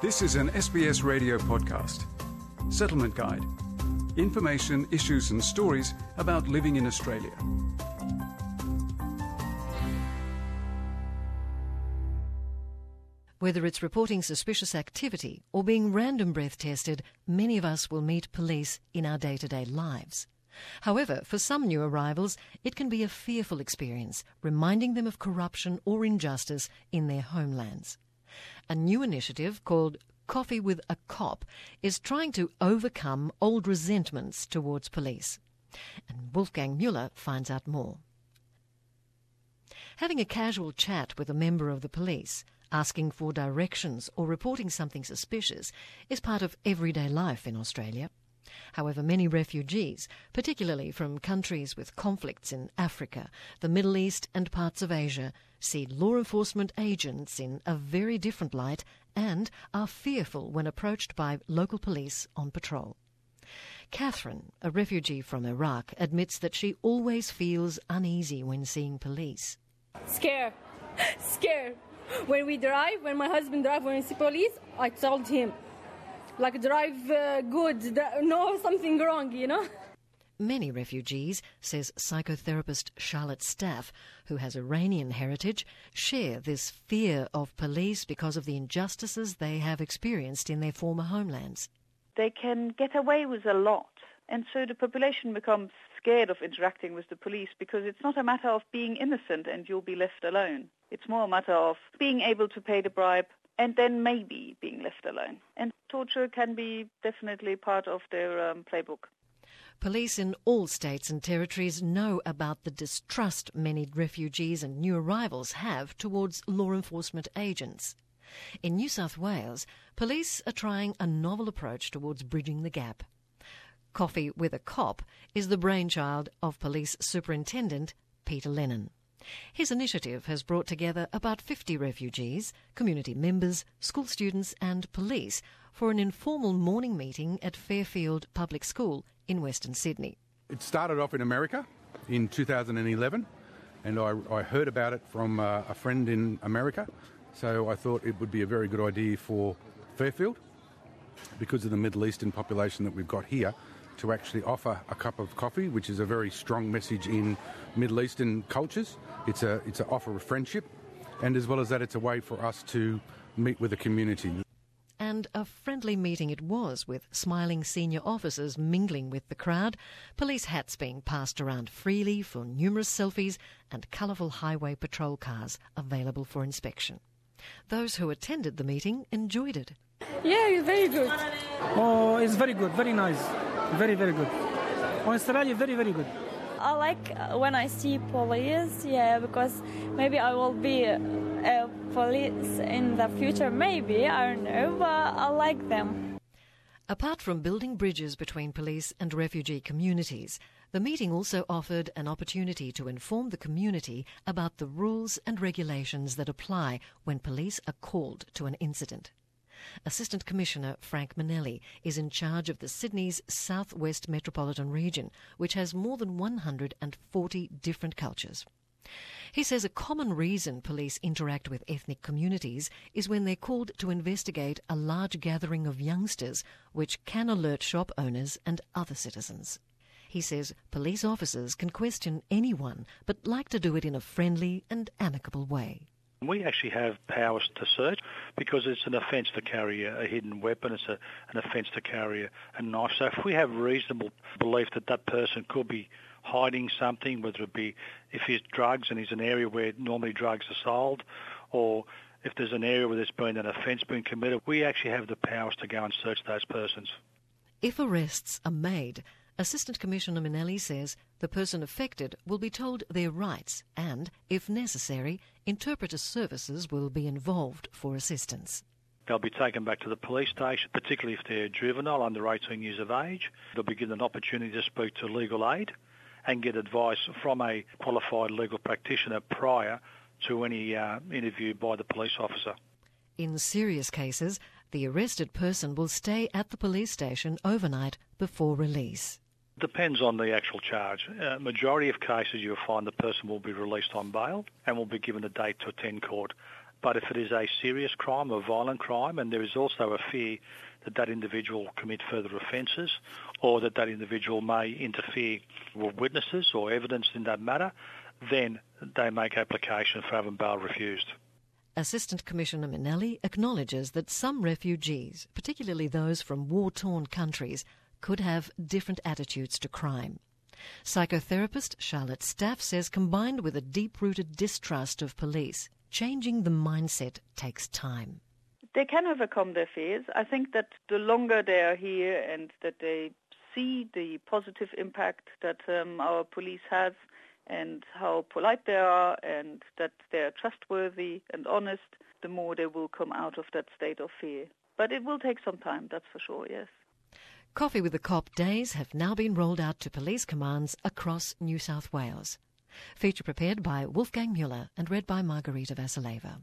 This is an SBS radio podcast. Settlement Guide. Information, issues, and stories about living in Australia. Whether it's reporting suspicious activity or being random breath tested, many of us will meet police in our day to day lives. However, for some new arrivals, it can be a fearful experience, reminding them of corruption or injustice in their homelands. A new initiative called Coffee with a Cop is trying to overcome old resentments towards police. And Wolfgang Mueller finds out more. Having a casual chat with a member of the police, asking for directions or reporting something suspicious is part of everyday life in Australia. However, many refugees, particularly from countries with conflicts in Africa, the Middle East and parts of Asia, see law enforcement agents in a very different light and are fearful when approached by local police on patrol. Catherine, a refugee from Iraq, admits that she always feels uneasy when seeing police. Scared. Scared. When we drive, when my husband drive, when we see police, I told him, like drive uh, good, no something wrong, you know. Many refugees, says psychotherapist Charlotte Staff, who has Iranian heritage, share this fear of police because of the injustices they have experienced in their former homelands. They can get away with a lot, and so the population becomes scared of interacting with the police because it's not a matter of being innocent and you'll be left alone. It's more a matter of being able to pay the bribe and then maybe being left alone. And torture can be definitely part of their um, playbook. Police in all states and territories know about the distrust many refugees and new arrivals have towards law enforcement agents. In New South Wales, police are trying a novel approach towards bridging the gap. Coffee with a Cop is the brainchild of Police Superintendent Peter Lennon. His initiative has brought together about 50 refugees, community members, school students, and police for an informal morning meeting at Fairfield Public School in Western Sydney. It started off in America in 2011, and I, I heard about it from uh, a friend in America, so I thought it would be a very good idea for Fairfield because of the Middle Eastern population that we've got here to actually offer a cup of coffee, which is a very strong message in Middle Eastern cultures. It's a it's an offer of friendship, and as well as that, it's a way for us to meet with the community. And a friendly meeting it was, with smiling senior officers mingling with the crowd, police hats being passed around freely for numerous selfies, and colourful highway patrol cars available for inspection. Those who attended the meeting enjoyed it. Yeah, it's very good. Oh, it's very good, very nice, very, very good. Oh, Australia, very, very good. I like uh, when I see police, yeah, because maybe I will be a police in the future, maybe, I don't know, but I like them. Apart from building bridges between police and refugee communities, the meeting also offered an opportunity to inform the community about the rules and regulations that apply when police are called to an incident. Assistant Commissioner Frank Mennilli is in charge of the Sydney's Southwest Metropolitan Region, which has more than 140 different cultures. He says a common reason police interact with ethnic communities is when they're called to investigate a large gathering of youngsters, which can alert shop owners and other citizens. He says police officers can question anyone, but like to do it in a friendly and amicable way. We actually have powers to search because it's an offence to carry a, hidden weapon. It's a, an offence to carry a, a knife. So if we have reasonable belief that that person could be hiding something, whether it be if he's drugs and he's an area where normally drugs are sold, or if there's an area where there's been an offence being committed, we actually have the powers to go and search those persons. If arrests are made, Assistant Commissioner Mennilli says the person affected will be told their rights and, if necessary, interpreter services will be involved for assistance. They'll be taken back to the police station, particularly if they're juvenile under 18 years of age. They'll be given an opportunity to speak to legal aid and get advice from a qualified legal practitioner prior to any uh, interview by the police officer. In serious cases, the arrested person will stay at the police station overnight before release. Depends on the actual charge. Uh, majority of cases you'll find the person will be released on bail and will be given a date to attend court But if it is a serious crime, a violent crime, and there is also a fear that that individual commit further offences or that that individual may interfere with witnesses or evidence in that matter, then they make application for having bail refused. Assistant Commissioner Mennilli acknowledges that some refugees, particularly those from war torn countries, could have different attitudes to crime. Psychotherapist Charlotte Staff says combined with a deep rooted distrust of police, changing the mindset takes time. They can overcome their fears. I think that the longer they are here and that they see the positive impact that um, our police have and how polite they are and that they're trustworthy and honest, the more they will come out of that state of fear. But it will take some time, that's for sure, yes. Coffee with the Cop days have now been rolled out to police commands across New South Wales. Feature prepared by Wolfgang Mueller and read by Margarita Vasileva.